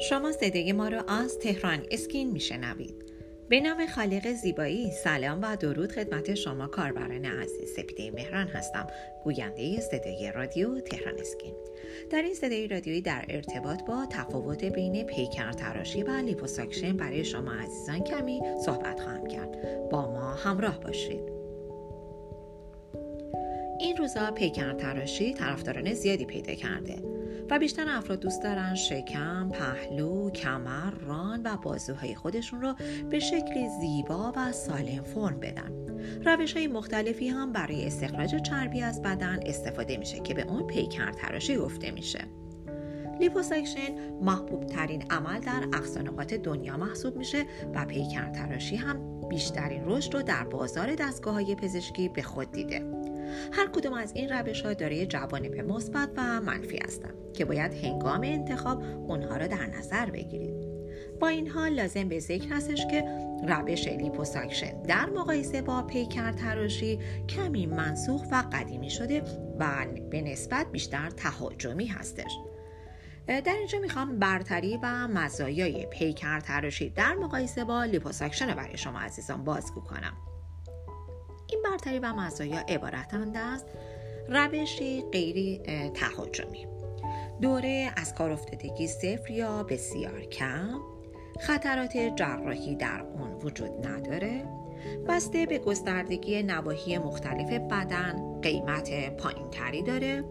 شما صدای ما را از تهران اسکین میشنوید. به نام خالق زیبایی سلام و درود خدمت شما کاربران عزیز سپیده مهران هستم گوینده صدای رادیو تهران اسکین. در این صدای رادیویی در ارتباط با تفاوت بین پیکر تراشی و لیپوساکشن برای شما عزیزان کمی صحبت خواهم کرد. با ما همراه باشید. این روزا پیکر تراشی طرفداران زیادی پیدا کرده. و بیشتر افراد دوست دارن شکم، پهلو، کمر، ران و بازوهای خودشون رو به شکلی زیبا و سالم فرم بدن. روش های مختلفی هم برای استخراج چربی از بدن استفاده میشه که به اون پیکر تراشی گفته میشه. لیپوساکشن محبوب ترین عمل در اقصی نقاط دنیا محسوب میشه و پیکر تراشی هم بیشترین رشد رو در بازار دستگاه های پزشکی به خود دیده. هر کدوم از این روش ها دارای جوانب مثبت و منفی هستند که باید هنگام انتخاب اونها را در نظر بگیرید با این حال لازم به ذکر هستش که روش لیپوساکشن در مقایسه با پیکر تراشی کمی منسوخ و قدیمی شده و به نسبت بیشتر تهاجمی هستش. در اینجا می‌خوام برتری و مزایای پیکر تراشی در مقایسه با لیپوساکشن برای شما عزیزان بازگو کنم. برتری و مزایا عبارتند از روشی غیر تهاجمی. دوره از کار افتادگی صفر یا بسیار کم. خطرات جراحی در اون وجود نداره. بسته به گستردگی نواحی مختلف بدن قیمت پایین تری داره.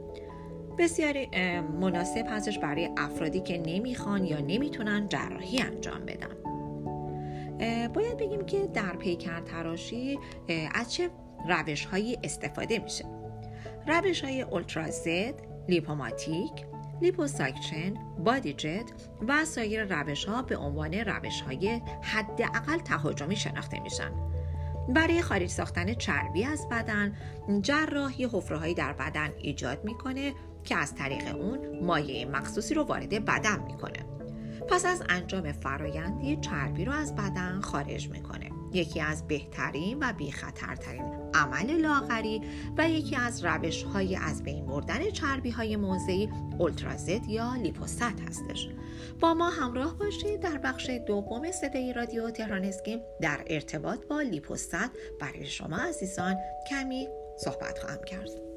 بسیاری مناسب هستش برای افرادی که نمی‌خوان یا نمی‌تونن جراحی انجام بدن. باید بگیم که در پیکر تراشی از چه روش هایی استفاده میشه. روش های Ultra Z، لیپوماتیک، لیپوساکشن، Body Jet و سایر روش ها به عنوان روش های حداقل تهاجمی شناخته میشن. برای خارج ساختن چربی از بدن جراح یه حفره در بدن ایجاد می‌کنه که از طریق اون مایع مخصوصی رو وارد بدن می‌کنه. پس از انجام فرایندی چربی رو از بدن خارج می‌کنه. یکی از بهترین و بیخطرترین عمل لاغری و یکی از روش های از بین بردن چربی های موضعی اولترازد یا لیپوست هستش. با ما همراه باشید در بخش دوم صدای رادیو تهران اسکیم. در ارتباط با لیپوست برای شما عزیزان کمی صحبت خواهم کرد.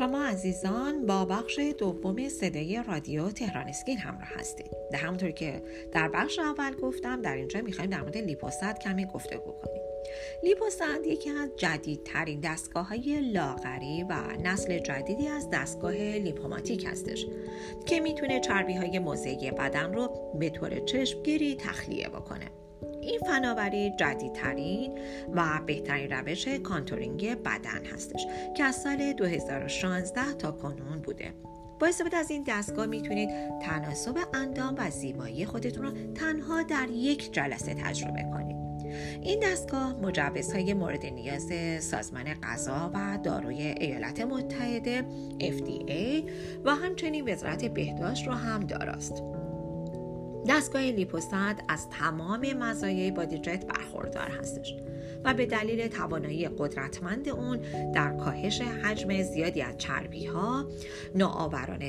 شما عزیزان با بخش دوم صدای رادیو تهران اسکین همراه هستید. ده همونطور که در بخش اول گفتم در اینجا می‌خوایم در مورد لیپوسد کمی گفتگو کنیم لیپوسد یکی از جدیدترین دستگاه های لاغری و نسل جدیدی از دستگاه لیپوماتیک هستش که می‌تونه چربی های موضعی بدن رو به طور چشمگیری تخلیه بکنه. این فناوری جدیدترین و بهترین روش contouring بدن هستش که از سال 2016 تا کنون بوده با استفاده از این دستگاه می‌تونید تناسب اندام و زیبایی خودتون رو تنها در یک جلسه تجربه کنید این دستگاه مجوزهای مورد نیاز سازمان غذا و داروی ایالات متحده FDA و همچنین وزارت بهداشت رو هم داراست. دستگاه لیپوسد از تمام مزایای بادیجت برخوردار هستش و به دلیل توانایی قدرتمند اون در کاهش حجم زیادی از چربی ها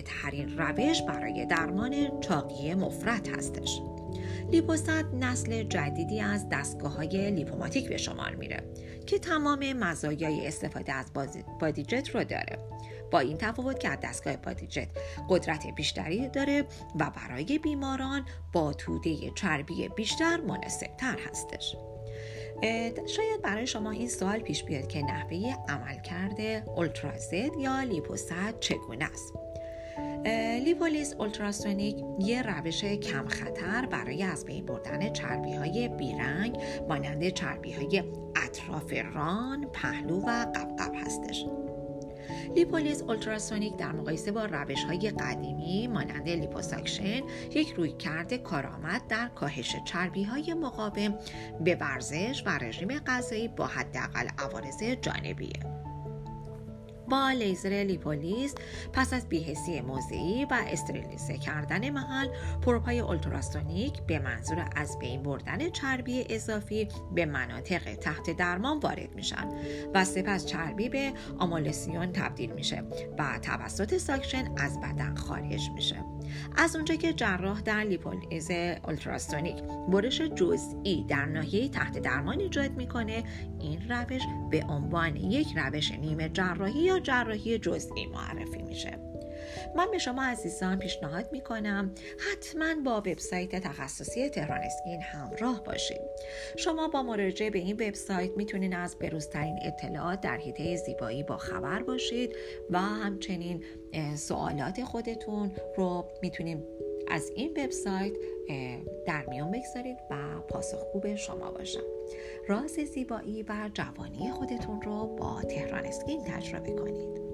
ترین روش برای درمان چاقی مفرد هستش. لیپوسد نسل جدیدی از دستگاه های لیپوماتیک به شمار میره که تمام مزایای استفاده از بادیجت رو داره. با این تفاوت که از دستگاه بادیجت قدرت بیشتری داره و برای بیماران با توده چربی بیشتر مناسب تر هستش شاید برای شما این سوال پیش بیاد که نحوه عمل کرده اولترازد یا لیپوسد چگونه است. لیپولیس اولتراسونیک یه روش کم خطر برای از بین بردن چربی های بیرنگ مانند چربی های اطراف ران، پهلو و قبقب هستش. لیپولیز اولتراسونیک در مقایسه با روش های قدیمی مانند لیپوساکشن یک رویکرد کارآمد در کاهش چربی های مقاوم به ورزش و رژیم غذایی با حداقل عوارض جانبیه با لیزر لیپولیز پس از بی‌حسی موضعی و استریلیزه کردن محل پروب‌های اولتراسونیک به منظور از بین بردن چربی اضافی به مناطق تحت درمان وارد میشن و سپس چربی به امولسیون تبدیل میشه و توسط ساکشن از بدن خارج میشه. از اونجا که جراح در لیپولیز اولتراسونیک برش جزئی در ناحیه تحت درمان ایجاد می‌کنه این روش به عنوان یک روش نیمه جراحی یا جراحی جزئی معرفی میشه. من به شما عزیزان پیشنهاد می‌کنم حتما با وبسایت تخصصی تهران اسکین همراه باشید. شما با مراجعه به این وبسایت می‌تونید از بروزترین اطلاعات در حیطه زیبایی با خبر باشید و همچنین سوالات خودتون رو می‌تونید از این وبسایت در میان بگذارید و پاسخگو به شما باشم راز زیبایی و جوانی خودتون رو با تهران اسکین تجربه کنید.